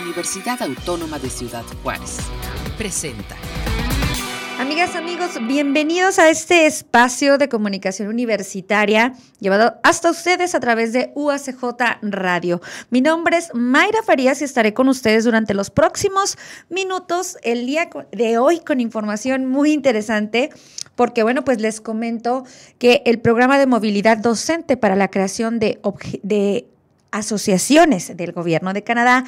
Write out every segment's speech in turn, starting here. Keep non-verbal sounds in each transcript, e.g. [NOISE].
Universidad Autónoma de Ciudad Juárez. Presenta. Amigas, amigos, bienvenidos a este espacio de comunicación universitaria llevado hasta ustedes a través de UACJ Radio. Mi nombre es Mayra Farías y estaré con ustedes durante los próximos minutos el día de hoy con información muy interesante porque bueno, pues les comento que el programa de movilidad docente para la creación de, de asociaciones del gobierno de Canadá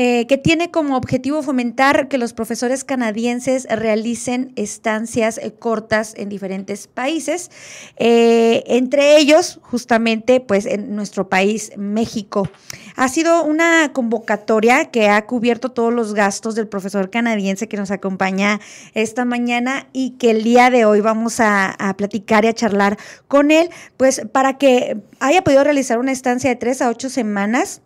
eh, que tiene como objetivo fomentar que los profesores canadienses realicen estancias eh, cortas en diferentes países, eh, entre ellos justamente pues en nuestro país, México. Ha sido una convocatoria que ha cubierto todos los gastos del profesor canadiense que nos acompaña esta mañana y que el día de hoy vamos a, a platicar y a charlar con él, pues para que haya podido realizar una estancia de tres a ocho semanas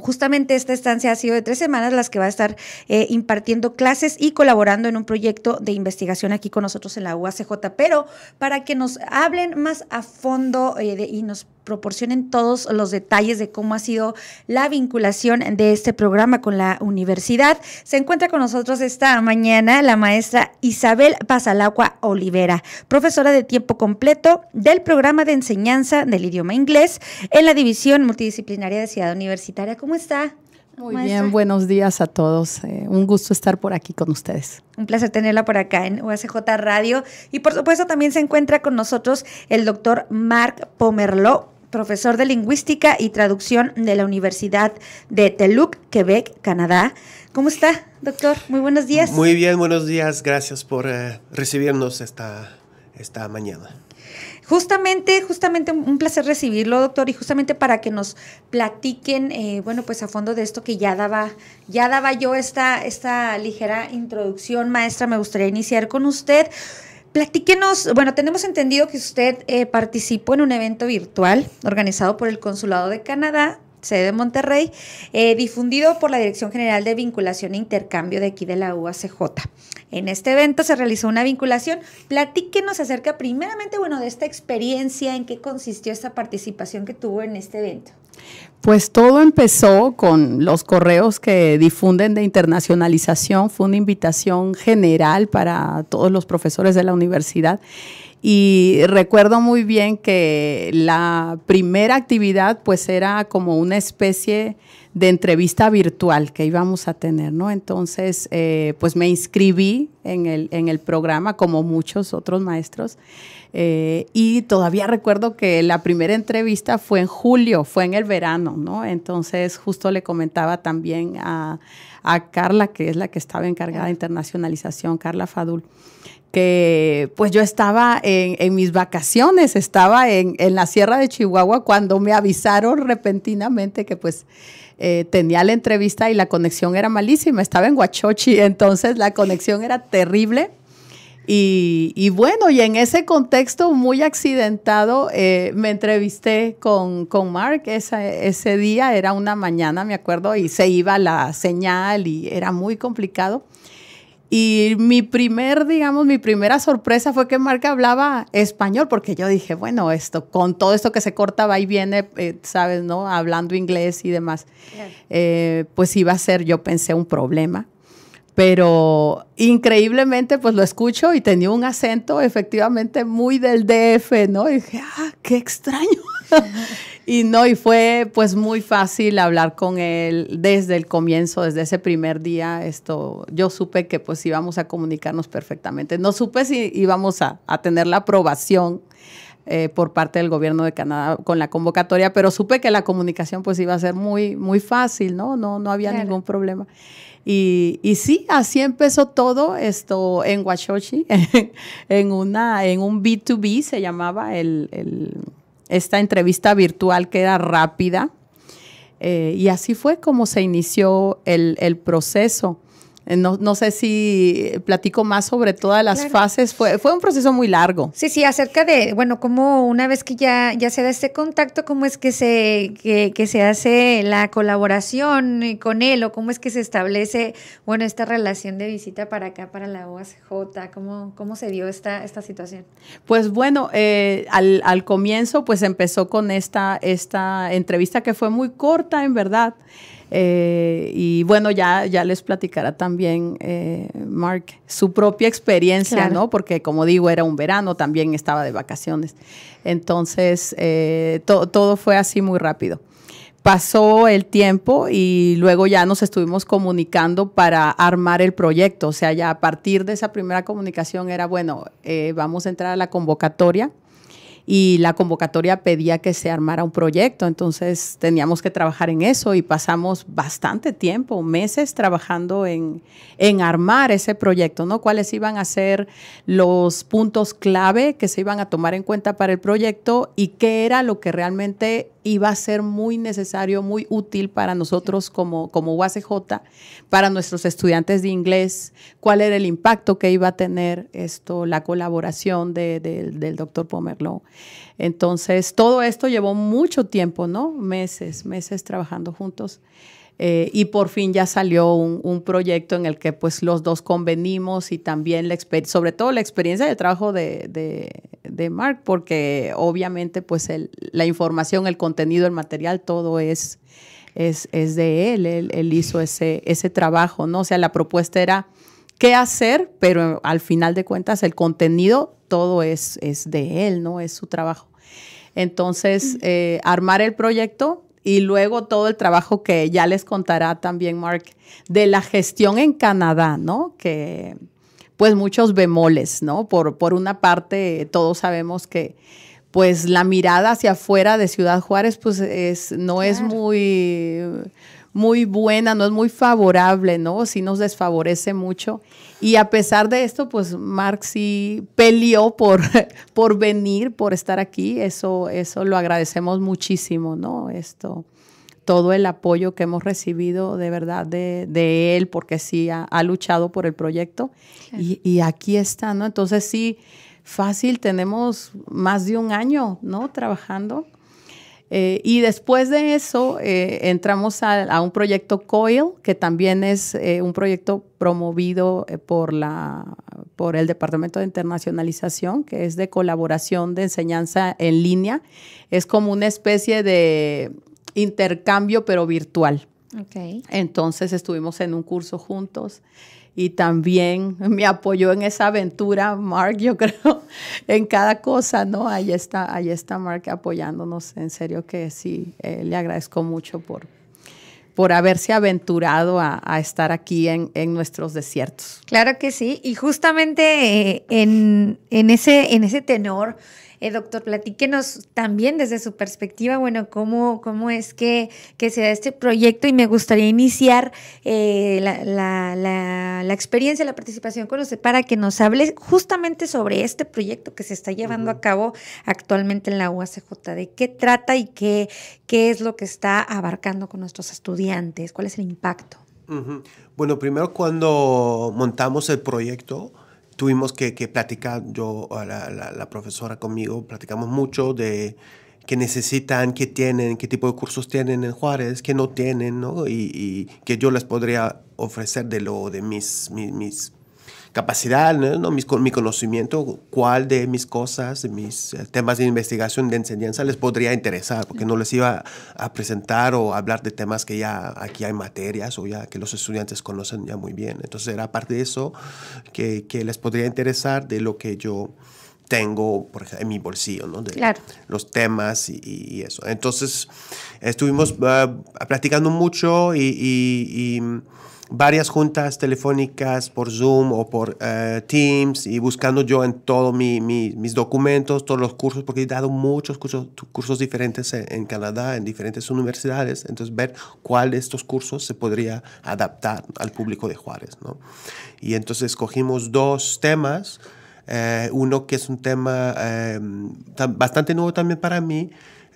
Justamente esta estancia ha sido de tres semanas las que va a estar eh, impartiendo clases y colaborando en un proyecto de investigación aquí con nosotros en la UACJ. Pero para que nos hablen más a fondo eh, y nos proporcionen todos los detalles de cómo ha sido la vinculación de este programa con la universidad. Se encuentra con nosotros esta mañana la maestra Isabel Pasalagua Olivera, profesora de tiempo completo del programa de enseñanza del idioma inglés en la División Multidisciplinaria de Ciudad Universitaria. ¿Cómo está? Muy bien, buenos días a todos. Eh, un gusto estar por aquí con ustedes. Un placer tenerla por acá en USJ Radio. Y por supuesto también se encuentra con nosotros el doctor Marc Pomerlo, profesor de lingüística y traducción de la Universidad de Teluc, Quebec, Canadá. ¿Cómo está, doctor? Muy buenos días. Muy bien, buenos días. Gracias por eh, recibirnos esta, esta mañana. Justamente, justamente un placer recibirlo, doctor, y justamente para que nos platiquen, eh, bueno, pues a fondo de esto que ya daba, ya daba yo esta, esta ligera introducción, maestra, me gustaría iniciar con usted. Platíquenos, bueno, tenemos entendido que usted eh, participó en un evento virtual organizado por el Consulado de Canadá, sede de Monterrey, eh, difundido por la Dirección General de Vinculación e Intercambio de aquí de la UACJ. En este evento se realizó una vinculación. Platíquenos acerca primeramente, bueno, de esta experiencia, en qué consistió esta participación que tuvo en este evento. Pues todo empezó con los correos que difunden de internacionalización. Fue una invitación general para todos los profesores de la universidad. Y recuerdo muy bien que la primera actividad pues era como una especie de entrevista virtual que íbamos a tener, ¿no? Entonces, eh, pues me inscribí en el, en el programa como muchos otros maestros. Eh, y todavía recuerdo que la primera entrevista fue en julio, fue en el verano, ¿no? Entonces, justo le comentaba también a, a Carla, que es la que estaba encargada de internacionalización, Carla Fadul, que pues yo estaba en, mis vacaciones, estaba en, en, la Sierra de Chihuahua cuando me avisaron repentinamente que pues eh, tenía la entrevista y la conexión era malísima. Estaba en Huachochi, [LAUGHS] entonces la conexión era terrible. Y, bueno, y en ese contexto muy accidentado, eh, me entrevisté con, con Mark ese, ese día, era una mañana, me acuerdo, y se iba la señal y era muy complicado. Y mi primer, digamos, mi primera sorpresa fue que Marca hablaba español, porque yo dije, bueno, esto, con todo esto que se corta, va y viene, eh, sabes, ¿no? Hablando inglés y demás, eh, pues iba a ser, yo pensé, un problema. Pero increíblemente, pues lo escucho y tenía un acento efectivamente muy del DF, ¿no? Y dije, ah, qué extraño. [LAUGHS] Y no, y fue pues muy fácil hablar con él desde el comienzo, desde ese primer día. Esto, yo supe que pues íbamos a comunicarnos perfectamente. No supe si íbamos a, tener la aprobación eh, por parte del gobierno de Canadá con la convocatoria, pero supe que la comunicación pues iba a ser muy, muy fácil, ¿no? No, no había ningún problema. Y, y, sí, así empezó todo esto en Washoshi, [LAUGHS] en, una, en un B2B se llamaba el esta entrevista virtual que era rápida. Eh, y así fue como se inició el, el proceso. Eh, no, no, sé si platico más sobre todas las fases. Fue, fue un proceso muy largo. Sí, sí, acerca de, bueno, cómo una vez que ya, ya se da este contacto, cómo es que se, que, se hace la colaboración con él o cómo es que se establece, bueno, esta relación de visita para acá, para la OACJ, cómo, cómo se dio esta, esta situación. Pues bueno, eh, al, al, comienzo pues empezó con esta, esta entrevista que fue muy corta, en verdad. Eh, y bueno, ya, ya les platicará también eh, Mark su propia experiencia, ¿no? Porque como digo, era un verano, también estaba de vacaciones. Entonces, eh, todo fue así muy rápido. Pasó el tiempo y luego ya nos estuvimos comunicando para armar el proyecto. O sea, ya a partir de esa primera comunicación era, bueno, vamos a entrar a la convocatoria y la convocatoria pedía que se armara un proyecto, entonces teníamos que trabajar en eso y pasamos bastante tiempo, meses trabajando en, en armar ese proyecto, ¿no? Cuáles iban a ser los puntos clave que se iban a tomar en cuenta para el proyecto y qué era lo que realmente iba a ser muy necesario, muy útil para nosotros como, como UACJ, para nuestros estudiantes de inglés, cuál era el impacto que iba a tener esto, la colaboración del doctor Pomerlo. Entonces, todo esto llevó mucho tiempo, ¿no? Meses, meses trabajando juntos. Eh, y por fin ya salió un, proyecto en el que pues los dos convenimos y también la sobre todo la experiencia de trabajo de, de, Mark, porque obviamente pues la información, el contenido, el material, todo es, es, es de él. él. hizo ese, ese trabajo, ¿no? O sea, la propuesta era qué hacer, pero al final de cuentas el contenido, todo es, es de él, ¿no? Es su trabajo. Entonces, eh, armar el proyecto y luego todo el trabajo que ya les contará también Mark de la gestión en Canadá, ¿no? Que pues muchos bemoles, ¿no? Por, por una parte, todos sabemos que pues la mirada hacia afuera de Ciudad Juárez pues es, no es muy muy buena, no es muy favorable, ¿no? Sí nos desfavorece mucho. Y a pesar de esto, pues Mark sí peleó por, [LAUGHS] por venir, por estar aquí. Eso, eso lo agradecemos muchísimo, ¿no? Esto, todo el apoyo que hemos recibido de verdad de, él, porque sí ha, luchado por el proyecto. Y, y, aquí está, ¿no? Entonces sí, fácil, tenemos más de un año, ¿no? Trabajando. Eh, y después de eso eh, entramos a, un proyecto COIL, que también es eh, un proyecto promovido por, la, por el Departamento de Internacionalización, que es de colaboración de enseñanza en línea. Es como una especie de intercambio, pero virtual. Okay. Entonces estuvimos en un curso juntos y también me apoyó en esa aventura, Mark, yo [LAUGHS] creo, en cada cosa, ¿no? Ahí está, ahí está Mark apoyándonos, en serio que sí, eh, le agradezco mucho por, por haberse aventurado a, estar aquí en, nuestros desiertos. Claro que sí, y justamente eh, en, en, ese, en ese tenor, eh, doctor, platíquenos también desde su perspectiva, bueno, cómo, cómo es que, que se da este proyecto y me gustaría iniciar eh, la, la, la, experiencia, la participación con usted para que nos hable justamente sobre este proyecto que se está llevando a cabo actualmente en la UACJ, de qué trata y qué, qué es lo que está abarcando con nuestros estudiantes, cuál es el impacto. Bueno, primero cuando montamos el proyecto, tuvimos que, platicar, yo, la, la, profesora conmigo, platicamos mucho de qué necesitan, qué tienen, qué tipo de cursos tienen en Juárez, qué no tienen, ¿no? Y, que yo les podría ofrecer de lo de mis, mis capacidad, ¿no? mi, mi conocimiento, cuál de mis cosas, de mis eh, temas de investigación, de enseñanza les podría interesar, porque no les iba a presentar o hablar de temas que ya aquí hay materias o ya que los estudiantes conocen ya muy bien. Entonces era parte de eso que, que les podría interesar de lo que yo tengo por ejemplo, en mi bolsillo, ¿no? De claro. los temas y, y, eso. Entonces estuvimos uh, platicando mucho y, y varias juntas telefónicas por Zoom o por eh, Teams y buscando yo en todos mi, mis documentos, todos los cursos, porque he dado muchos cursos, cursos diferentes en, Canadá, en diferentes universidades, entonces ver cuál de estos cursos se podría adaptar al público de Juárez. ¿no? Y entonces escogimos dos temas, eh, uno que es un tema eh, bastante nuevo también para mí,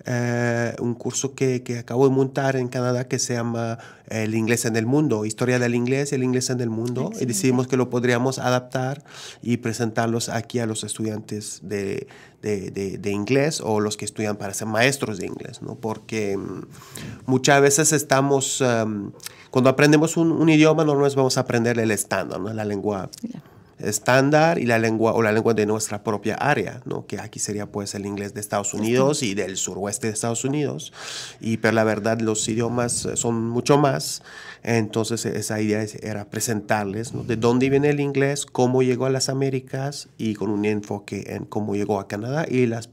eh, un curso que, que, acabo de montar en Canadá que se llama El inglés en el mundo, Historia del inglés y el inglés en el mundo. Y decidimos que lo podríamos adaptar y presentarlos aquí a los estudiantes de, de, de, inglés o los que estudian para ser maestros de inglés, ¿no? Porque mm, muchas veces estamos, em, cuando aprendemos un, un, idioma, no nos vamos a aprender el estándar, ¿no? La lengua estándar y la lengua o la lengua de nuestra propia área, ¿no? que aquí sería pues el inglés de Estados Unidos y del suroeste de Estados Unidos. Y pero la verdad los idiomas eh, son mucho más. Entonces esa idea era presentarles de dónde viene el inglés, cómo llegó a las Américas y con un enfoque en cómo llegó a Canadá y las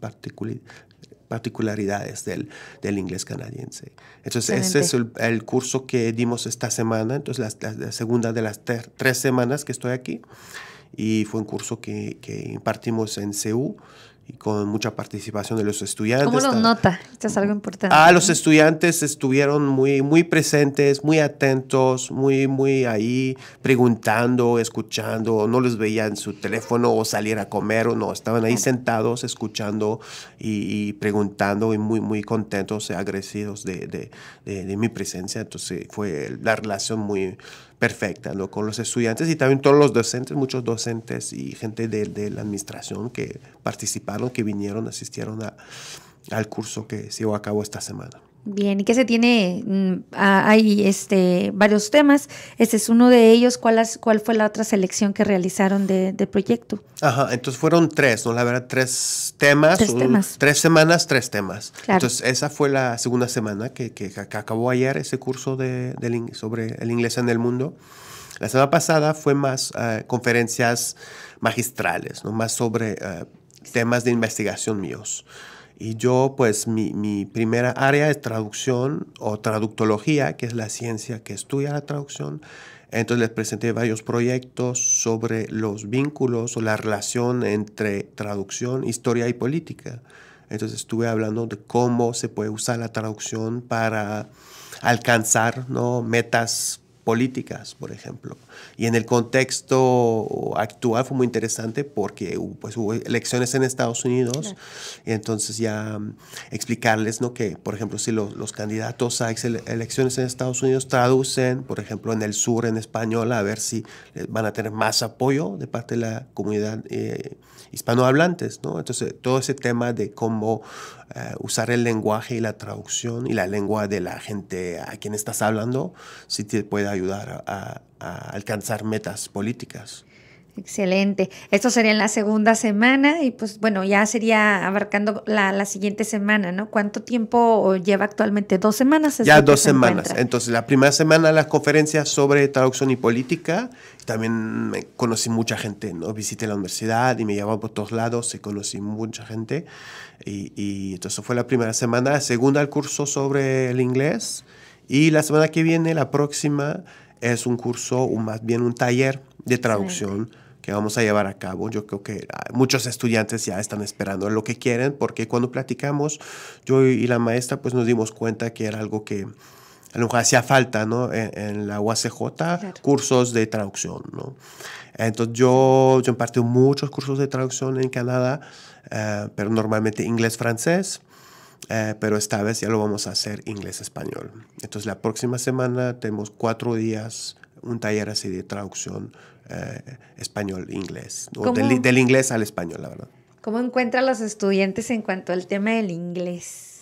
particularidades del, del, inglés canadiense. Entonces, ese es el, curso que dimos esta semana, entonces la, segunda de las tres semanas que estoy aquí, y fue un curso que, que impartimos en CEU y con mucha participación de los estudiantes. ¿Cómo los nota? Esto es algo importante. Ah, los estudiantes estuvieron muy, muy presentes, muy atentos, muy, muy ahí preguntando, escuchando. No les veía en su teléfono o salir a comer o no. Estaban ahí sentados escuchando y, preguntando y muy, muy contentos y agradecidos de, de, de, de mi presencia. Entonces fue la relación muy, perfecta ¿no? con los estudiantes y también todos los docentes, muchos docentes y gente de, de la administración que participaron, que vinieron, asistieron al curso que se llevó a cabo esta semana. Bien, y que se tiene, mm, hay este, varios temas. Este es uno de ellos. ¿Cuál, cuál fue la otra selección que realizaron de, proyecto? Ajá, entonces fueron tres, ¿no? La verdad, tres temas. Tres temas. Tres semanas, tres temas. Entonces, esa fue la segunda semana que, que, acabó ayer, ese curso de, sobre el inglés en el mundo. La semana pasada fue más eh, conferencias magistrales, ¿no? Más sobre eh, temas de investigación míos. Y yo, pues, mi, mi, primera área es traducción o traductología, que es la ciencia que estudia la traducción. Entonces les presenté varios proyectos sobre los vínculos o la relación entre traducción, historia y política. Entonces estuve hablando de cómo se puede usar la traducción para alcanzar ¿no? metas políticas, por ejemplo. Y en el contexto actual fue muy interesante porque pues, hubo elecciones en Estados Unidos y entonces ya mm, explicarles ¿no? que, por ejemplo, si los, candidatos a elecciones en Estados Unidos traducen, por ejemplo, en el sur en español, a ver si van a tener más apoyo de parte de la comunidad eh, hispanohablantes. ¿no? Entonces, todo ese tema de cómo eh, usar el lenguaje y la traducción y la lengua de la gente a quien estás hablando, sí te puede ayudar a, alcanzar metas políticas. Excelente. Esto sería en la segunda semana y pues bueno, ya sería abarcando la, siguiente semana, ¿no? ¿Cuánto tiempo lleva actualmente? ¿Dos semanas? Ya dos semanas. Entonces, la primera semana las conferencias sobre traducción y política. También me conocí mucha gente, ¿no? Visité la universidad y me llevaba por todos lados y conocí mucha gente. Y, y entonces fue la primera semana. La segunda, el curso sobre el inglés. Y la semana que viene, la próxima, es un curso, o más bien un taller de traducción que vamos a llevar a cabo. Yo creo que ah, muchos estudiantes ya están esperando lo que quieren, porque cuando platicamos, yo y la maestra, pues nos dimos cuenta que era algo que a lo mejor hacía falta, ¿no? En, la UACJ, cursos de traducción, ¿no? Entonces yo, yo impartí muchos cursos de traducción en Canadá, eh, pero normalmente inglés-francés. Eh, pero esta vez ya lo vamos a hacer inglés-español. Entonces la próxima semana tenemos cuatro días, un taller así de traducción eh, español-inglés, del, del, inglés al español, la verdad. ¿Cómo encuentran los estudiantes en cuanto al tema del inglés?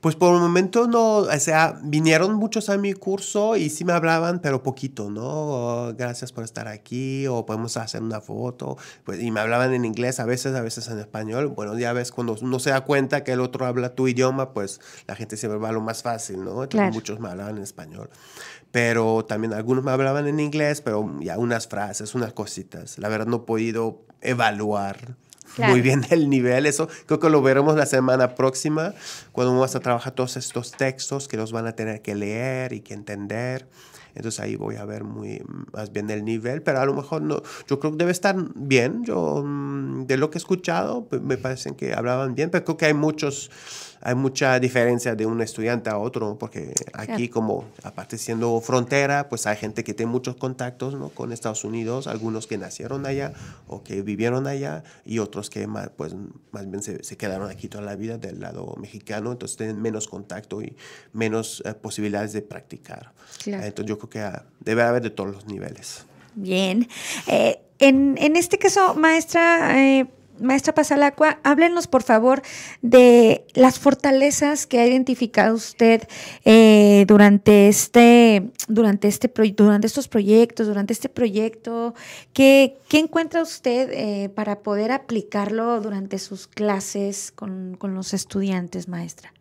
Pues por el momento no, o sea, vinieron muchos a mi curso y sí me hablaban, pero poquito, ¿no? Oh, gracias por estar aquí o podemos hacer una foto. Pues, y me hablaban en inglés a veces, a veces en español. Bueno, ya ves, cuando uno se da cuenta que el otro habla tu idioma, pues la gente siempre va a lo más fácil, ¿no? Entonces muchos me hablaban en español. Pero también algunos me hablaban en inglés, pero ya unas frases, unas cositas. La verdad no he podido evaluar muy bien [LAUGHS] el nivel. Eso creo que lo veremos la semana próxima, cuando vamos a trabajar todos estos textos que los van a tener que leer y que entender. Entonces ahí voy a ver muy más bien el nivel, pero a lo mejor no, yo creo que debe estar bien. Yo mm, de lo que he escuchado me parecen que hablaban bien, pero creo que hay muchos hay mucha diferencia de un estudiante a otro, porque aquí como, aparte siendo frontera, pues hay gente que tiene muchos contactos ¿no? con Estados Unidos, algunos que nacieron allá o que vivieron allá y otros que más, pues, más bien se, se quedaron aquí toda la vida del lado mexicano, entonces tienen menos contacto y menos eh, posibilidades de practicar. Entonces yo creo que ah, debe haber de todos los niveles. Bien. Eh, en, en, este caso, maestra, eh, maestra Pasalacua, háblenos por favor de las fortalezas que ha identificado usted eh, durante este, durante este durante estos proyectos, durante este proyecto. ¿Qué, qué encuentra usted para poder aplicarlo durante sus clases con, con los estudiantes, maestra?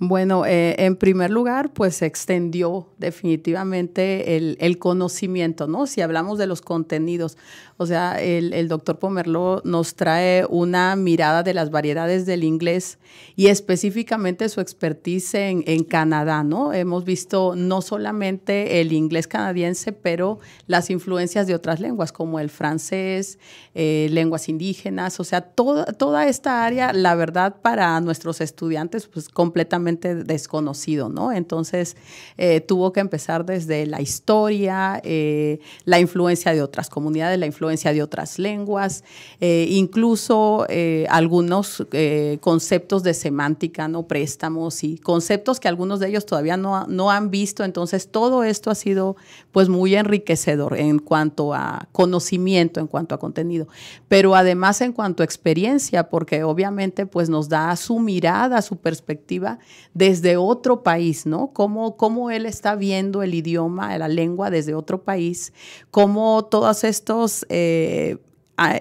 Bueno, eh, en primer lugar, pues se extendió definitivamente el, el, conocimiento, ¿no? Si hablamos de los contenidos, o sea, el, doctor Pomerlo nos trae una mirada de las variedades del inglés y específicamente su expertise en, en, Canadá, ¿no? Hemos visto no solamente el inglés canadiense, pero las influencias de otras lenguas como el francés, eh, lenguas indígenas, o sea, toda, toda esta área, la verdad, para nuestros estudiantes, pues completamente desconocido, ¿no? Entonces, eh, tuvo que empezar desde la historia, eh, la influencia de otras comunidades, la influencia de otras lenguas, eh, incluso eh, algunos eh, conceptos de semántica, ¿no? préstamos y conceptos que algunos de ellos todavía no, no han visto. Entonces, todo esto ha sido pues muy enriquecedor en cuanto a conocimiento, en cuanto a contenido, pero además en cuanto a experiencia, porque obviamente pues nos da su mirada, su perspectiva desde otro país, ¿no? Cómo, cómo él está viendo el idioma, la lengua desde otro país, cómo todos estos eh,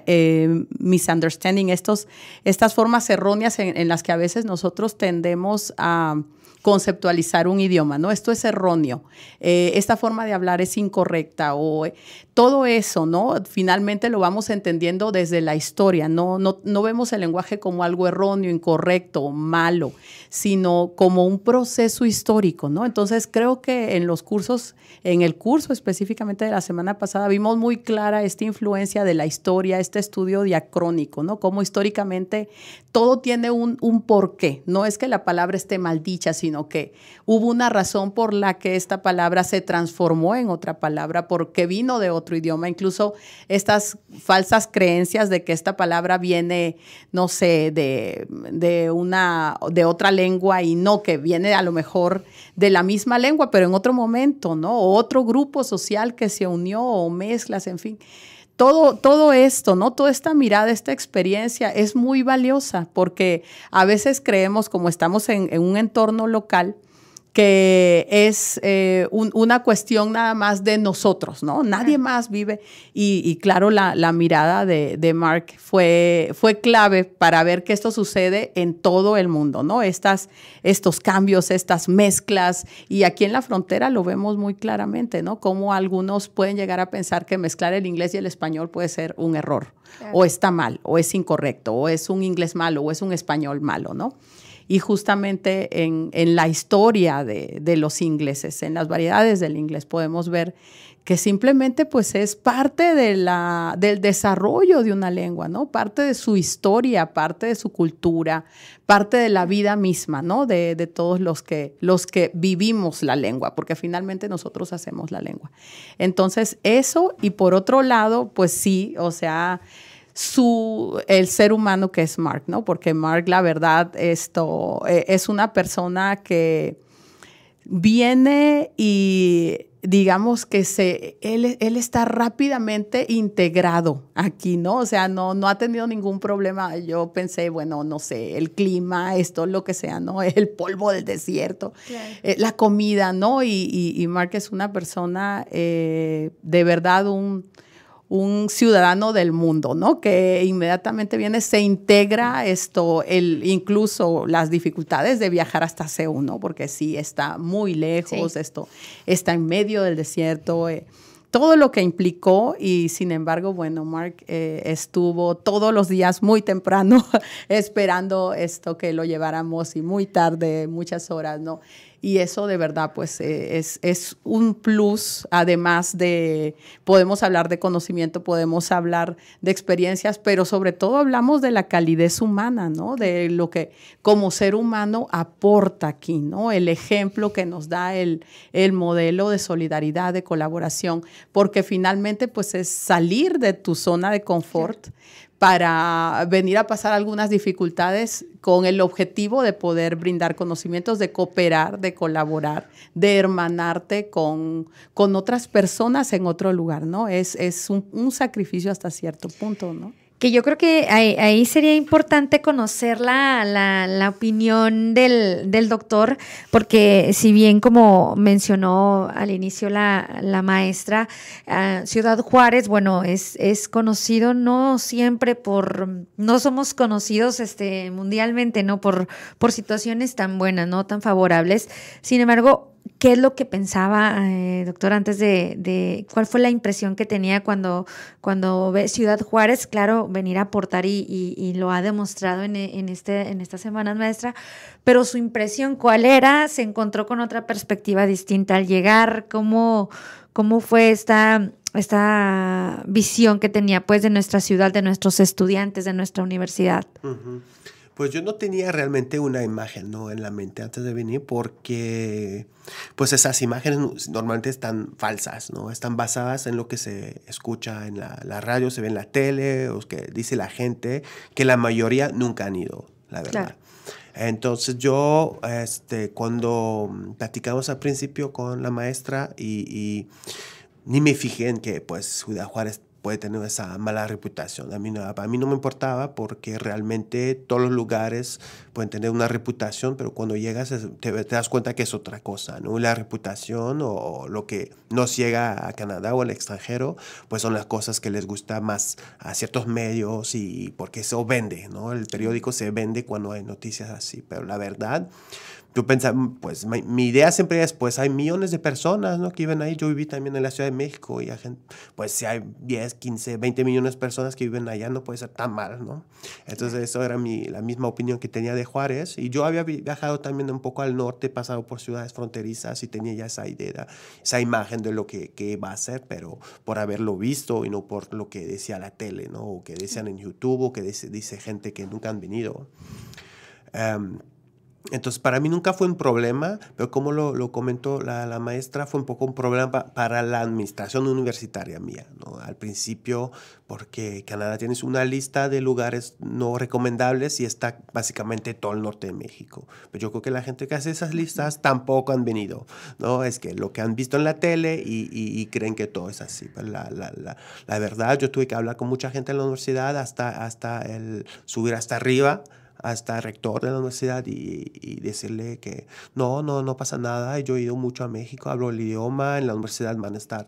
eh, misunderstanding, estos, estas formas erróneas en, las que a veces nosotros tendemos a conceptualizar un idioma, ¿no? Esto es erróneo, eh, esta forma de hablar es incorrecta o todo eso, ¿no? Finalmente lo vamos entendiendo desde la historia, no, no, no vemos el lenguaje como algo erróneo, incorrecto, malo, sino como un proceso histórico, ¿no? Entonces creo que en los cursos, en el curso específicamente de la semana pasada, vimos muy clara esta influencia de la historia, este estudio diacrónico, ¿no? Como históricamente todo tiene un, un porqué, no es que la palabra esté maldicha, sino que hubo una razón por la que esta palabra se transformó en otra palabra, porque vino de otro idioma, incluso estas falsas creencias de que esta palabra viene, no sé, de, de una, de otra lengua y no que viene a lo mejor de la misma lengua, pero en otro momento, ¿no? O otro grupo social que se unió o mezclas, en fin. Todo, todo esto, ¿no? Toda esta mirada, esta experiencia es muy valiosa porque a veces creemos, como estamos en, en un entorno local, que es eh, una cuestión nada más de nosotros, ¿no? Nadie más vive. Y, claro, la, mirada de, Mark fue, fue clave para ver que esto sucede en todo el mundo, ¿no? Estas, estos cambios, estas mezclas. Y aquí en la frontera lo vemos muy claramente, ¿no? Cómo algunos pueden llegar a pensar que mezclar el inglés y el español puede ser un error, o está mal, o es incorrecto, o es un inglés malo, o es un español malo, ¿no? Y justamente en, la historia de, los ingleses, en las variedades del inglés, podemos ver que simplemente pues es parte de la, del desarrollo de una lengua, ¿no? Parte de su historia, parte de su cultura, parte de la vida misma, ¿no? De, de, todos los que, los que vivimos la lengua, porque finalmente nosotros hacemos la lengua. Entonces, eso y por otro lado, pues sí, o sea, su, el ser humano que es Mark, ¿no? Porque Mark, la verdad, esto eh, es una persona que viene y digamos que se, él, él, está rápidamente integrado aquí, ¿no? O sea, no, no ha tenido ningún problema. Yo pensé, bueno, no sé, el clima, esto, lo que sea, ¿no? [LAUGHS] El polvo del desierto, eh, la comida, ¿no? Y, y, Mark es una persona eh, de verdad un un ciudadano del mundo, ¿no? Que inmediatamente viene, se integra esto, el, incluso las dificultades de viajar hasta Seúl, ¿no? Porque sí está muy lejos, esto está en medio del desierto. Eh, todo lo que implicó y sin embargo, bueno, Mark eh, estuvo todos los días muy temprano [LAUGHS] esperando esto que lo lleváramos y muy tarde, muchas horas, ¿no? y eso de verdad pues eh, es, un plus, además de, podemos hablar de conocimiento, podemos hablar de experiencias, pero sobre todo hablamos de la calidez humana, ¿no? De lo que como ser humano aporta aquí, ¿no? El ejemplo que nos da el modelo de solidaridad, de colaboración, porque finalmente pues es salir de tu zona de confort para venir a pasar algunas dificultades con el objetivo de poder brindar conocimientos, de cooperar, de colaborar, de hermanarte con, con otras personas en otro lugar, ¿no? Es, es un, un sacrificio hasta cierto punto, ¿no? Que yo creo que ahí, sería importante conocer la, la, opinión del, del, doctor, porque si bien como mencionó al inicio la, la maestra, ah, Ciudad Juárez, bueno, es, es conocido no siempre por, no somos conocidos este, mundialmente, ¿no? Por, por situaciones tan buenas, ¿no? Tan favorables. Sin embargo, ¿Qué es lo que pensaba, eh, doctor, antes de, cuál fue la impresión que tenía cuando, cuando ve Ciudad Juárez? Claro, venir a aportar y, lo ha demostrado en, este, en estas semanas, maestra, pero su impresión, ¿cuál era? ¿Se encontró con otra perspectiva distinta al llegar? ¿Cómo, cómo fue esta, esta visión que tenía pues de nuestra ciudad, de nuestros estudiantes, de nuestra universidad? Pues yo no tenía realmente una imagen ¿no? en la mente antes de venir porque pues esas imágenes normalmente están falsas, ¿no? Están basadas en lo que se escucha en la, radio, se ve en la tele, o que dice la gente, que la mayoría nunca han ido, la verdad. Entonces yo, este, cuando platicamos al principio con la maestra y, y ni me fijé en que pues Ciudad Juárez puede tener esa mala reputación. A mí, no, a mí no me importaba porque realmente todos los lugares pueden tener una reputación, pero cuando llegas te, das cuenta que es otra cosa, ¿no? La reputación o, lo que nos llega a Canadá o al extranjero, pues son las cosas que les gusta más a ciertos medios y porque eso vende, ¿no? El periódico se vende cuando hay noticias así, pero la verdad yo pensaba, pues mi, idea siempre es, pues hay millones de personas, ¿no? Que viven ahí. Yo viví también en la Ciudad de México y hay gente, pues si hay 10, 15, 20 millones de personas que viven allá, no puede ser tan mal, ¿no? Entonces eso era mi, la misma opinión que tenía de Juárez. Y yo había viajado también un poco al norte, pasado por ciudades fronterizas y tenía ya esa idea, esa imagen de lo que, que va a ser, pero por haberlo visto y no por lo que decía la tele, ¿no? O que decían en YouTube o que dice, dice gente que nunca han venido. Um, entonces, para mí nunca fue un problema, pero como lo, lo comentó la, la, maestra, fue un poco un problema para la administración universitaria mía, ¿no? Al principio, porque Canadá tiene una lista de lugares no recomendables y está básicamente todo el norte de México. Pero yo creo que la gente que hace esas listas tampoco han venido, ¿no? Es que lo que han visto en la tele y, y, creen que todo es así. Pero la, la, la, la, verdad, yo tuve que hablar con mucha gente en la universidad hasta, hasta el subir hasta arriba hasta rector de la universidad y, decirle que no, no, no pasa nada. Yo he ido mucho a México, hablo el idioma, en la universidad van a estar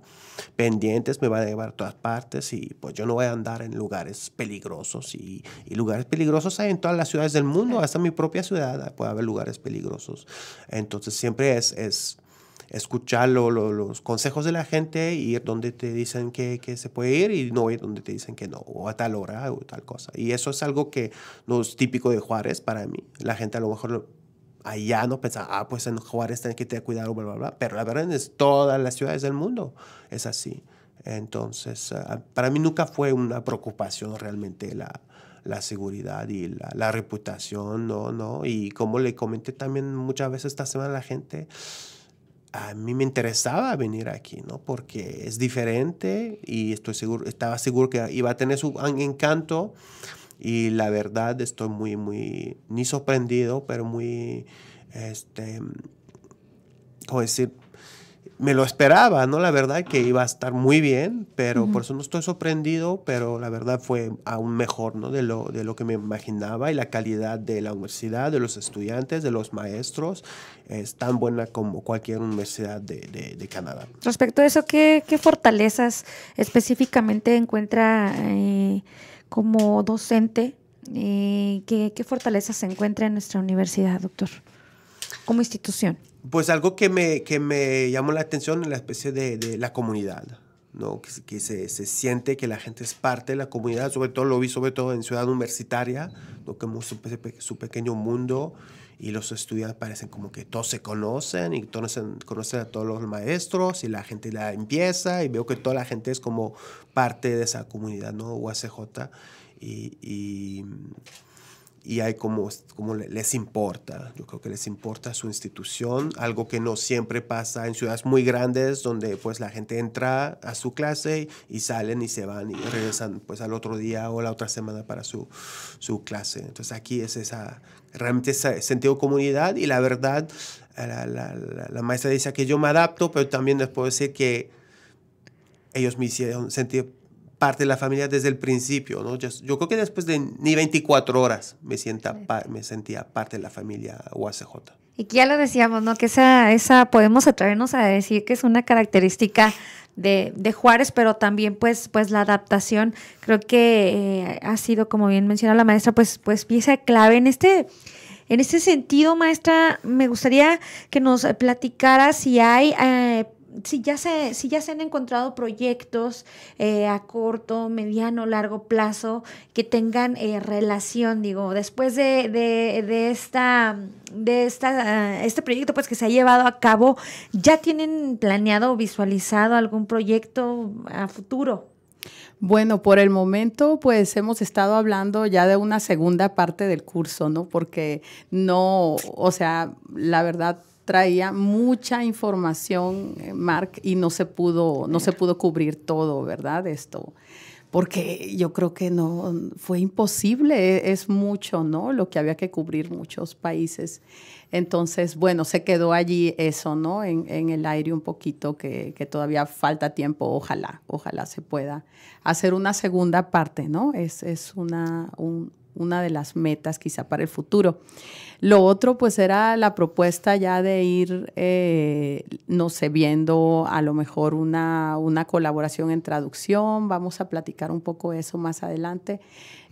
pendientes, me van a llevar a todas partes y pues yo no voy a andar en lugares peligrosos y, lugares peligrosos hay en todas las ciudades del mundo, hasta mi propia ciudad puede haber lugares peligrosos. Entonces siempre es, es escuchar los consejos de la gente, ir donde te dicen que, que, se puede ir y no ir donde te dicen que no, o a tal hora o tal cosa. Y eso es algo que no es típico de Juárez para mí. La gente a lo mejor allá no piensa, ah, pues en Juárez tiene que tener cuidado, bla, bla, bla. Pero la verdad es todas las ciudades del mundo es así. Entonces, ah, para mí nunca fue una preocupación realmente la, la seguridad y la, la, reputación, ¿no? ¿no? Y como le comenté también muchas veces esta semana a la gente, a mí me interesaba venir aquí, ¿no? Porque es diferente y estoy seguro, estaba seguro que iba a tener su encanto y la verdad estoy muy, muy, ni sorprendido, pero muy, este, ¿cómo decir? Me lo esperaba, ¿no? La verdad que iba a estar muy bien, pero por eso no estoy sorprendido, pero la verdad fue aún mejor, ¿no? De lo, de lo que me imaginaba y la calidad de la universidad, de los estudiantes, de los maestros, es tan buena como cualquier universidad de, de, Canadá. Respecto a eso, ¿qué, qué fortalezas específicamente encuentra eh, como docente? Eh, ¿qué, ¿Qué fortalezas se encuentra en nuestra universidad, doctor? Como institución. Pues algo que me, que me llamó la atención es la especie de, la comunidad, ¿no? que, se, se, siente que la gente es parte de la comunidad, sobre todo lo vi sobre todo en Ciudad Universitaria, ¿no? como su, su pequeño mundo y los estudiantes parecen como que todos se conocen y conocen, conocen a todos los maestros y la gente la empieza y veo que toda la gente es como parte de esa comunidad, ¿no? UACJ y, y y hay como, como les importa, yo creo que les importa su institución, algo que no siempre pasa en ciudades muy grandes donde pues la gente entra a su clase y salen y se van y regresan pues al otro día o la otra semana para su, su clase. Entonces aquí es esa, realmente ese sentido de comunidad y la verdad, la, la, la, maestra dice que yo me adapto, pero también les puedo decir que ellos me hicieron sentir parte de la familia desde el principio, ¿no? Yo, yo creo que después de ni 24 horas me, sienta, me sentía parte de la familia UACJ. Y que ya lo decíamos, ¿no? Que esa, esa podemos atrevernos a decir que es una característica de, de Juárez, pero también pues, pues la adaptación creo que eh, ha sido, como bien menciona la maestra, pues, pues pieza clave en este... En este sentido, maestra, me gustaría que nos platicara si hay eh, si ya se, si ya se han encontrado proyectos eh, a corto, mediano, largo plazo que tengan eh, relación, digo, después de, de, esta, de esta, este proyecto pues que se ha llevado a cabo, ¿ya tienen planeado o visualizado algún proyecto a futuro? Bueno, por el momento, pues hemos estado hablando ya de una segunda parte del curso, ¿no? Porque no, o sea, la verdad, traía mucha información, eh, Mark, y no se pudo, no se pudo cubrir todo, ¿verdad? Esto, porque yo creo que no fue imposible, e, es mucho, ¿no? Lo que había que cubrir muchos países. Entonces, bueno, se quedó allí eso, ¿no? En, el aire un poquito, que, que, todavía falta tiempo, ojalá, ojalá se pueda hacer una segunda parte, ¿no? Es, es una, un, una de las metas quizá para el futuro. Lo otro pues era la propuesta ya de ir, eh, no sé, viendo a lo mejor una, una, colaboración en traducción, vamos a platicar un poco eso más adelante.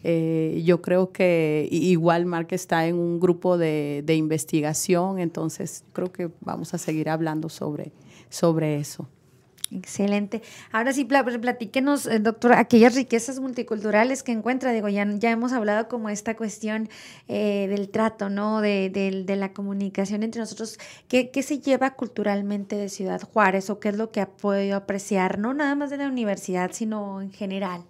Eh, yo creo que igual Mark está en un grupo de, de investigación, entonces creo que vamos a seguir hablando sobre, sobre eso. Excelente. Ahora sí, platíquenos, eh, doctora, aquellas riquezas multiculturales que encuentra. Digo, ya, ya hemos hablado como esta cuestión eh, del trato, ¿no? De, de, la comunicación entre nosotros. ¿Qué, ¿Qué, se lleva culturalmente de Ciudad Juárez o qué es lo que ha podido apreciar, no nada más de la universidad, sino en general?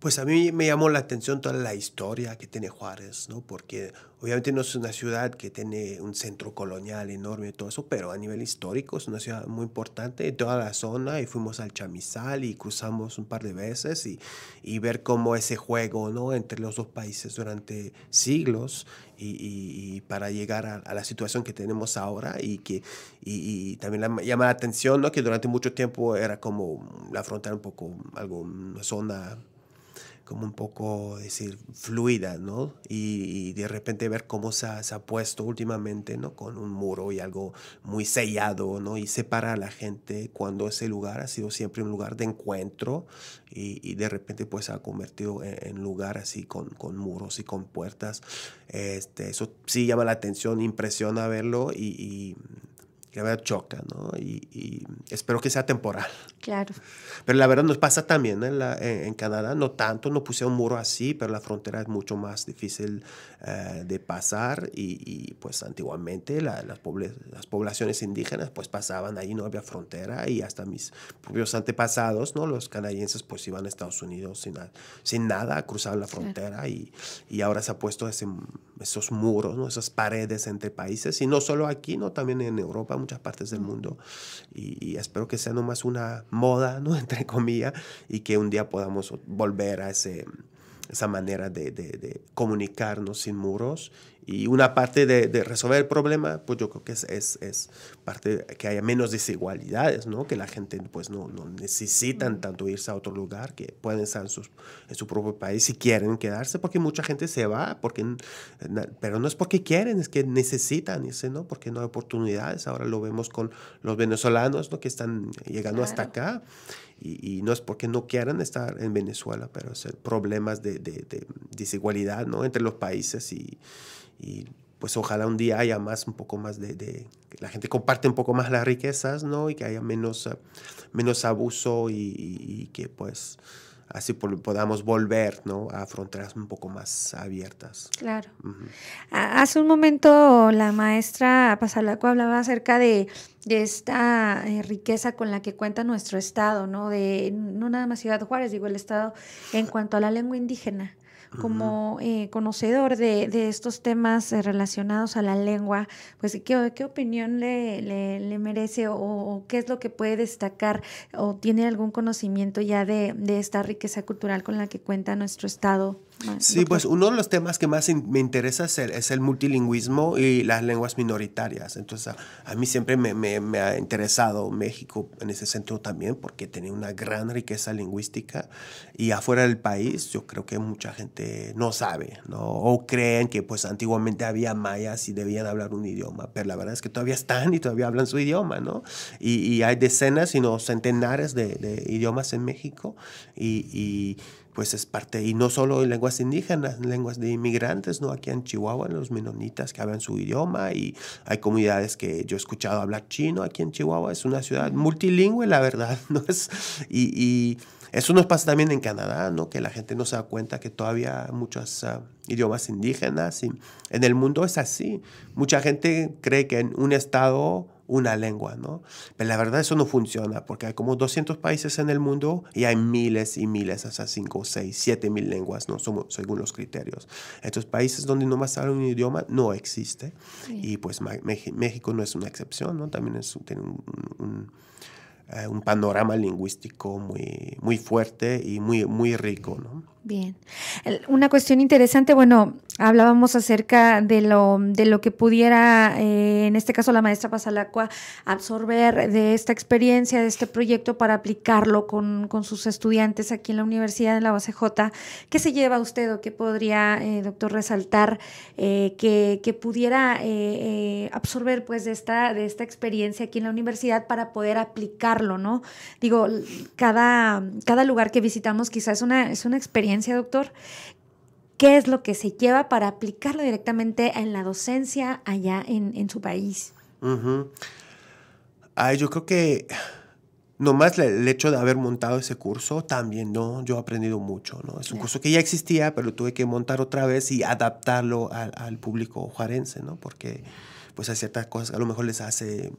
Pues a mí me llamó la atención toda la historia que tiene Juárez, ¿no? Porque obviamente no es una ciudad que tiene un centro colonial enorme y todo eso, pero a nivel histórico es una ciudad muy importante en toda la zona y fuimos al Chamizal y cruzamos un par de veces y, y ver cómo ese juego, ¿no? Entre los dos países durante siglos y, y, para llegar a, a, la situación que tenemos ahora y que y, también la, llama la atención, ¿no? Que durante mucho tiempo era como la frontera un poco, algo, una zona como un poco, decir, fluida, ¿no? Y, de repente ver cómo se ha, puesto últimamente, ¿no? Con un muro y algo muy sellado, ¿no? Y separa a la gente cuando ese lugar ha sido siempre un lugar de encuentro y, de repente pues se ha convertido en, lugar así con, con, muros y con puertas. Este, eso sí llama la atención, impresiona verlo y que a choca, ¿no? Y, espero que sea temporal. Claro. Pero la verdad nos pasa también en, la, en, Canadá, no tanto, no puse un muro así, pero la frontera es mucho más difícil eh, de pasar y, pues antiguamente las, las, poblaciones indígenas pues pasaban ahí, no había frontera y hasta mis propios antepasados, ¿no? Los canadienses pues iban a Estados Unidos sin, sin nada, cruzaban la frontera y, y, ahora se ha puesto ese, esos muros, ¿no? Esas paredes entre países y no solo aquí, ¿no? También en Europa muchas partes del mundo. Y, espero que sea nomás una moda, ¿no? [LAUGHS] Entre comillas, y que un día podamos volver a ese, esa manera de, de, de comunicarnos sin muros y una parte de, de, resolver el problema, pues yo creo que es, es, es, parte que haya menos desigualdades, ¿no? Que la gente pues no, no necesitan tanto irse a otro lugar, que pueden estar en, sus, en su propio país si quieren quedarse, porque mucha gente se va, porque, pero no es porque quieren, es que necesitan irse, ¿no? Porque no hay oportunidades. Ahora lo vemos con los venezolanos, ¿no? Que están llegando hasta acá. Y, y, no es porque no quieran estar en Venezuela, pero es problemas de, de, de desigualdad, ¿no? Entre los países y y pues ojalá un día haya más, un poco más de, de, que la gente comparte un poco más las riquezas, ¿no? Y que haya menos, menos abuso y, y, que pues así podamos volver, ¿no? A fronteras un poco más abiertas. Claro. Uh -huh. Hace un momento la maestra Pasalaco hablaba acerca de, de esta eh, riqueza con la que cuenta nuestro estado, ¿no? De no nada más Ciudad Juárez, digo el estado en cuanto a la lengua indígena como eh, conocedor de, de, estos temas eh, relacionados a la lengua, pues ¿qué, qué opinión le, le, le merece o, o, qué es lo que puede destacar o tiene algún conocimiento ya de, de, esta riqueza cultural con la que cuenta nuestro estado Sí, pues uno de los temas que más me interesa es el, es el multilingüismo y las lenguas minoritarias. Entonces, a, mí siempre me, me, ha interesado México en ese sentido también, porque tiene una gran riqueza lingüística y afuera del país yo creo que mucha gente no sabe, ¿no? O creen que pues antiguamente había mayas y debían hablar un idioma, pero la verdad es que todavía están y todavía hablan su idioma, ¿no? Y, y hay decenas, sino centenares de, de idiomas en México y, y pues es parte, y no solo en lenguas indígenas, lenguas de inmigrantes, ¿no? Aquí en Chihuahua, los menonitas que hablan su idioma y hay comunidades que yo he escuchado hablar chino aquí en Chihuahua, es una ciudad multilingüe, la verdad, [LAUGHS] ¿no? Es, y, y eso nos pasa también en Canadá, ¿no? Que la gente no se da cuenta que todavía hay muchos uh, idiomas indígenas y en el mundo es así. Mucha gente cree que en un estado una lengua, ¿no? Pero la verdad eso no funciona porque hay como 200 países en el mundo y hay miles y miles, hasta 5, 6, 7 mil lenguas, ¿no? Somos, según los criterios. Estos países donde no más hablan un idioma no existe y pues México no es una excepción, ¿no? También es, tiene un, un, eh, un panorama lingüístico muy, muy fuerte y muy, muy rico, ¿no? Bien. Una cuestión interesante, bueno, hablábamos acerca de lo, de lo que pudiera, eh, en este caso la maestra Pasalacua, absorber de esta experiencia, de este proyecto para aplicarlo con, con sus estudiantes aquí en la Universidad de la UACJ. ¿Qué se lleva usted o qué podría, eh, doctor, resaltar eh, que, que, pudiera absorber pues de esta, de esta experiencia aquí en la universidad para poder aplicarlo, ¿no? Digo, cada, cada lugar que visitamos quizás una, es una experiencia doctor, ¿qué es lo que se lleva para aplicarlo directamente en la docencia allá en, su país? yo creo que nomás el hecho de haber montado ese curso también, ¿no? Yo he aprendido mucho, ¿no? Es un curso que ya existía, pero tuve que montar otra vez y adaptarlo al, al público juarense, ¿no? Porque pues hay ciertas cosas que a lo mejor les hace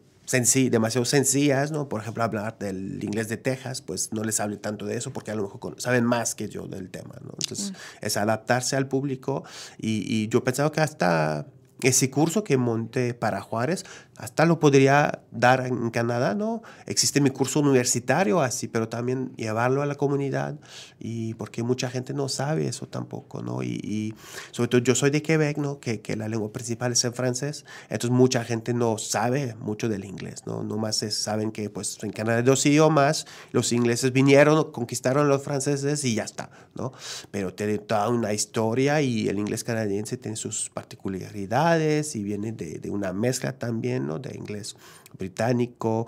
demasiado sencillas, ¿no? Por ejemplo, hablar del inglés de Texas, pues no les hable tanto de eso porque a lo mejor saben más que yo del tema, ¿no? Entonces, mm. es adaptarse al público y, y yo pensaba que hasta ese curso que monté para Juárez, hasta lo podría dar en Canadá, ¿no? Existe mi curso universitario así, pero también llevarlo a la comunidad y porque mucha gente no sabe eso tampoco, ¿no? Y, sobre todo yo soy de Quebec, ¿no? Que, que, la lengua principal es el francés, entonces mucha gente no sabe mucho del inglés, ¿no? Nomás saben que pues en Canadá hay dos idiomas, los ingleses vinieron, conquistaron a los franceses y ya está, ¿no? Pero tiene toda una historia y el inglés canadiense tiene sus particularidades y viene de, de una mezcla también, de inglés británico,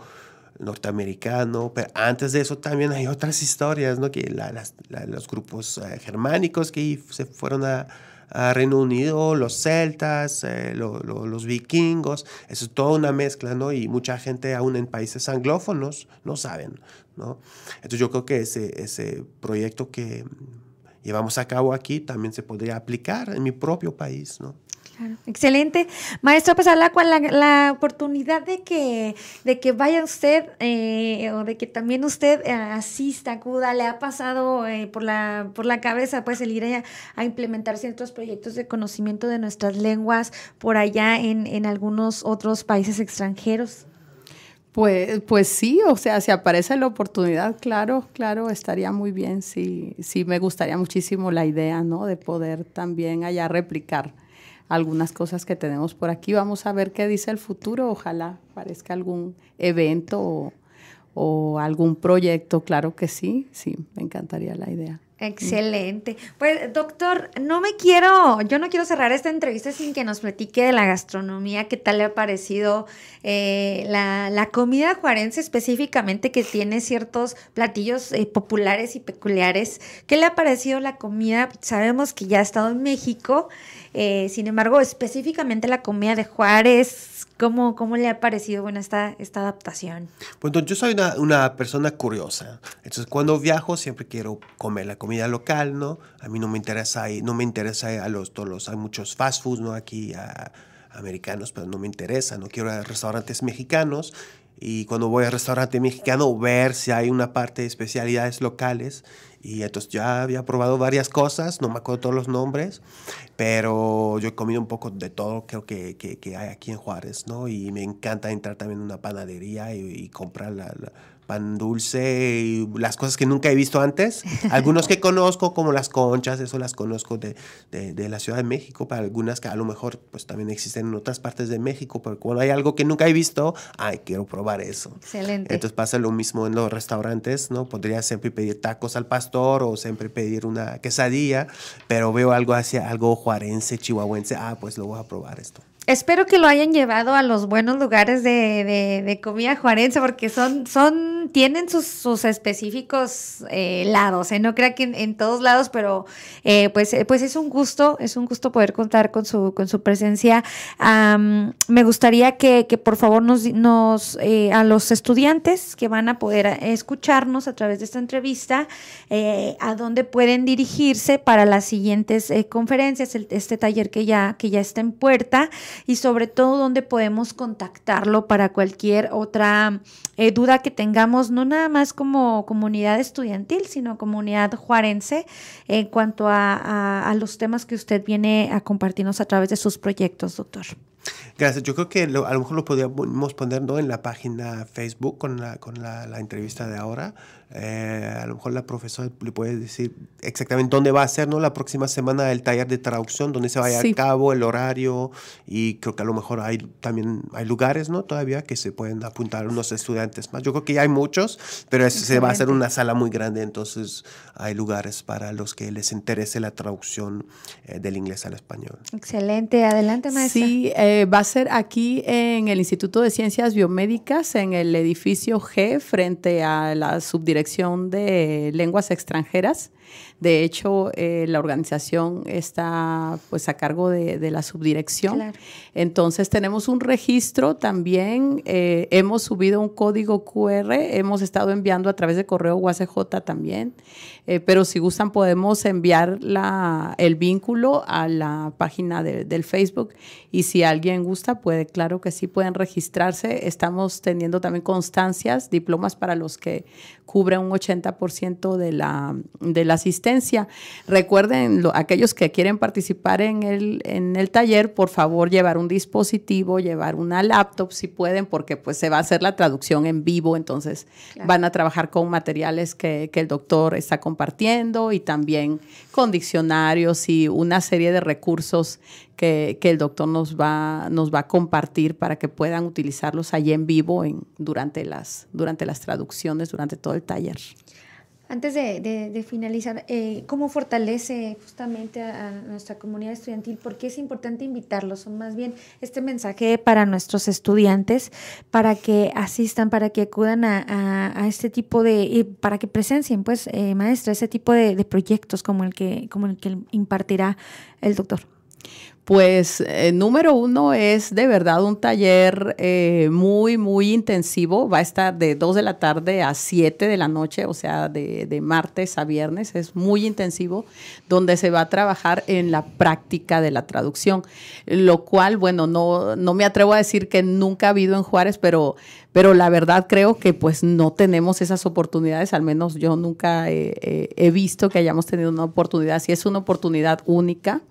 norteamericano, pero antes de eso también hay otras historias, ¿no? que los grupos eh, germánicos que se fueron a, Reino Unido, los celtas, eh, los vikingos, eso es toda una mezcla, ¿no? Y mucha gente aún en países anglófonos no saben, ¿no? Entonces yo creo que ese, ese proyecto que llevamos a cabo aquí también se podría aplicar en mi propio país, ¿no? Excelente. Maestro, pues la, la oportunidad de que, de que vaya usted eh, o de que también usted eh, asista, acuda, le ha pasado eh, por, la, por la cabeza pues el ir a, implementar ciertos proyectos de conocimiento de nuestras lenguas por allá en, en algunos otros países extranjeros. Pues, pues sí, o sea, si aparece la oportunidad, claro, claro, estaría muy bien. Sí, sí, me gustaría muchísimo la idea, ¿no? De poder también allá replicar algunas cosas que tenemos por aquí. Vamos a ver qué dice el futuro. Ojalá parezca algún evento o, algún proyecto. Claro que sí, sí, me encantaría la idea. Excelente. Pues, doctor, no me quiero, yo no quiero cerrar esta entrevista sin que nos platique de la gastronomía, qué tal le ha parecido eh, la, comida juarense específicamente, que tiene ciertos platillos eh, populares y peculiares. ¿Qué le ha parecido la comida? Sabemos que ya ha estado en México eh, sin embargo, específicamente la comida de Juárez, ¿cómo, cómo le ha parecido bueno, esta, esta adaptación? Bueno, yo soy una, una, persona curiosa. Entonces, cuando viajo siempre quiero comer la comida local, ¿no? A mí no me interesa, no me interesa a los, todos hay muchos fast foods, ¿no? Aquí a, americanos, pero no me interesa, no quiero ir a restaurantes mexicanos y cuando voy al restaurante mexicano ver si hay una parte de especialidades locales Y entonces ya había probado varias cosas, no me acuerdo todos los nombres, pero yo he comido un poco de todo, creo que, que, que hay aquí en Juárez, ¿no? Y me encanta entrar también en una panadería y, comprar la pan dulce y las cosas que nunca he visto antes. [LAUGHS] Algunos que conozco, como las conchas, eso las conozco de, de, de, la Ciudad de México, para algunas que a lo mejor pues también existen en otras partes de México, pero cuando hay algo que nunca he visto, ay, quiero probar eso. Excelente. Entonces pasa lo mismo en los restaurantes, ¿no? Podría siempre pedir tacos al pastor o siempre pedir una quesadilla, pero veo algo hacia algo juarense, chihuahuense, ah, pues lo voy a probar esto. Espero que lo hayan llevado a los buenos lugares de, de, de comida juarense, porque son, son, tienen sus, sus específicos eh, lados, ¿eh? no crea que en, todos lados, pero eh, pues, pues es un gusto, es un gusto poder contar con su, con su presencia. Um, me gustaría que, que, por favor nos, nos eh, a los estudiantes que van a poder escucharnos a través de esta entrevista, eh, a dónde pueden dirigirse para las siguientes conferencias, el, este taller que ya, que ya está en puerta y sobre todo dónde podemos contactarlo para cualquier otra eh, duda que tengamos, no nada más como comunidad estudiantil, sino comunidad juarense en cuanto a, a, los temas que usted viene a compartirnos a través de sus proyectos, doctor. Gracias. Yo creo que lo, a lo mejor lo podríamos poner ¿no? en la página Facebook con la, con la entrevista de ahora. Eh, a lo mejor la profesora le puede decir exactamente dónde va a ser ¿no? la próxima semana el taller de traducción, dónde se vaya sí. a cabo, el horario y creo que a lo mejor hay también hay lugares ¿no? todavía que se pueden apuntar unos estudiantes más. Yo creo que ya hay muchos, pero es, se va a hacer una sala muy grande, entonces hay lugares para los que les interese la traducción eh, del inglés al español. Excelente, adelante maestra. Sí, eh, va a ser aquí en el Instituto de Ciencias Biomédicas, en el edificio G, frente a la subdirección de lenguas extranjeras. De hecho, eh, la organización está pues a cargo de, de la subdirección. Claro. Entonces tenemos un registro también, eh, hemos subido un código QR, hemos estado enviando a través de correo UACJ también, eh, pero si gustan podemos enviar la, el vínculo a la página de, del Facebook y si alguien gusta, puede, claro que sí, pueden registrarse. Estamos teniendo también constancias, diplomas para los que cubren un 80% de la, de la asistencia. Recuerden, lo, aquellos que quieren participar en el, en el taller, por favor, llevar un dispositivo, llevar una laptop si pueden, porque pues se va a hacer la traducción en vivo, entonces claro. van a trabajar con materiales que, que el doctor está compartiendo y también con diccionarios y una serie de recursos que, que, el doctor nos va, nos va a compartir para que puedan utilizarlos allí en vivo en, durante, las, durante las traducciones, durante todo el taller. Antes de, finalizar, eh, ¿cómo fortalece justamente a, nuestra comunidad estudiantil? ¿Por qué es importante invitarlos? O más bien este mensaje para nuestros estudiantes, para que asistan, para que acudan a, a este tipo de, eh, para que presencien, pues, eh, maestra, ese tipo de, de proyectos como el que, como el que impartirá el doctor. Pues eh, número uno es de verdad un taller eh, muy, muy intensivo. Va a estar de 2 de la tarde a 7 de la noche, o sea, de, martes a viernes. Es muy intensivo, donde se va a trabajar en la práctica de la traducción. Lo cual, bueno, no, no me atrevo a decir que nunca ha habido en Juárez, pero, pero la verdad creo que pues no tenemos esas oportunidades. Al menos yo nunca he visto que hayamos tenido una oportunidad. Si es una oportunidad única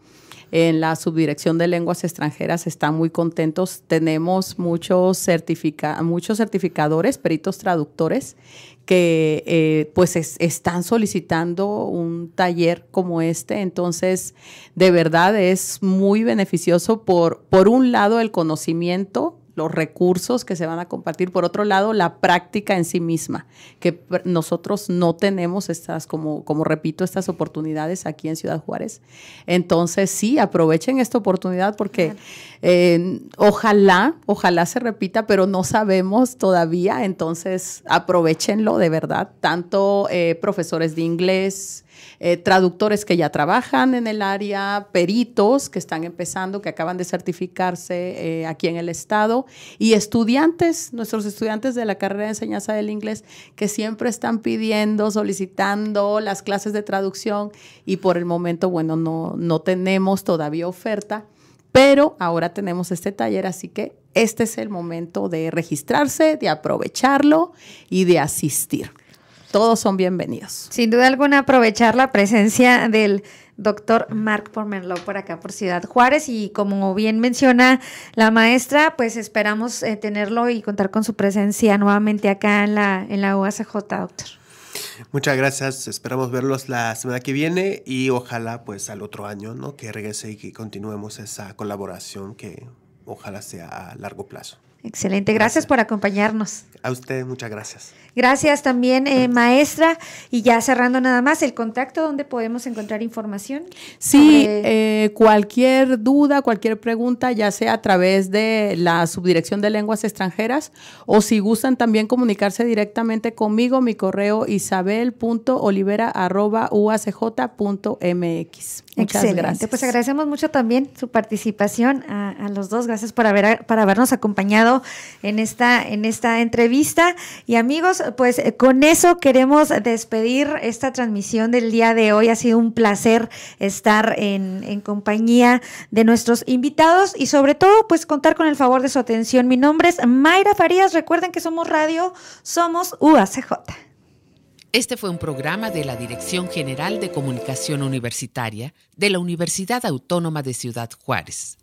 en la subdirección de lenguas extranjeras están muy contentos. Tenemos muchos, certifica muchos certificadores, peritos traductores, que eh, pues es, están solicitando un taller como este. Entonces, de verdad es muy beneficioso por, por un lado el conocimiento los recursos que se van a compartir. Por otro lado, la práctica en sí misma, que nosotros no tenemos estas, como, como repito, estas oportunidades aquí en Ciudad Juárez. Entonces, sí, aprovechen esta oportunidad porque eh, ojalá, ojalá se repita, pero no sabemos todavía. Entonces, aprovechenlo de verdad, tanto eh, profesores de inglés, eh, traductores que ya trabajan en el área, peritos que están empezando, que acaban de certificarse eh, aquí en el estado, y estudiantes, nuestros estudiantes de la carrera de enseñanza del inglés, que siempre están pidiendo, solicitando las clases de traducción, y por el momento, bueno, no, no tenemos todavía oferta. Pero ahora tenemos este taller, así que este es el momento de registrarse, de aprovecharlo y de asistir. Todos son bienvenidos. Sin duda alguna, aprovechar la presencia del doctor Mark Pormenlo por acá, por Ciudad Juárez. Y como bien menciona la maestra, pues esperamos eh, tenerlo y contar con su presencia nuevamente acá en la, en la UACJ, doctor. Muchas gracias, esperamos verlos la semana que viene y ojalá pues al otro año, ¿no? Que regrese y que continuemos esa colaboración que ojalá sea a largo plazo. Excelente, gracias, por acompañarnos. A usted, muchas gracias. Gracias también, eh, maestra. Y ya cerrando nada más, el contacto donde podemos encontrar información. Sí, eh, cualquier duda, cualquier pregunta, ya sea a través de la Subdirección de Lenguas Extranjeras o si gustan también comunicarse directamente conmigo, mi correo isabel.olivera.uacj.mx. Muchas Excelente. gracias. Pues agradecemos mucho también su participación a, los dos. Gracias por, haber, por habernos acompañado en esta, en esta entrevista. Y amigos, pues eh, con eso queremos despedir esta transmisión del día de hoy. Ha sido un placer estar en, en compañía de nuestros invitados y sobre todo, pues contar con el favor de su atención. Mi nombre es Mayra Farías. Recuerden que somos radio, somos UACJ. Este fue un programa de la Dirección General de Comunicación Universitaria de la Universidad Autónoma de Ciudad Juárez.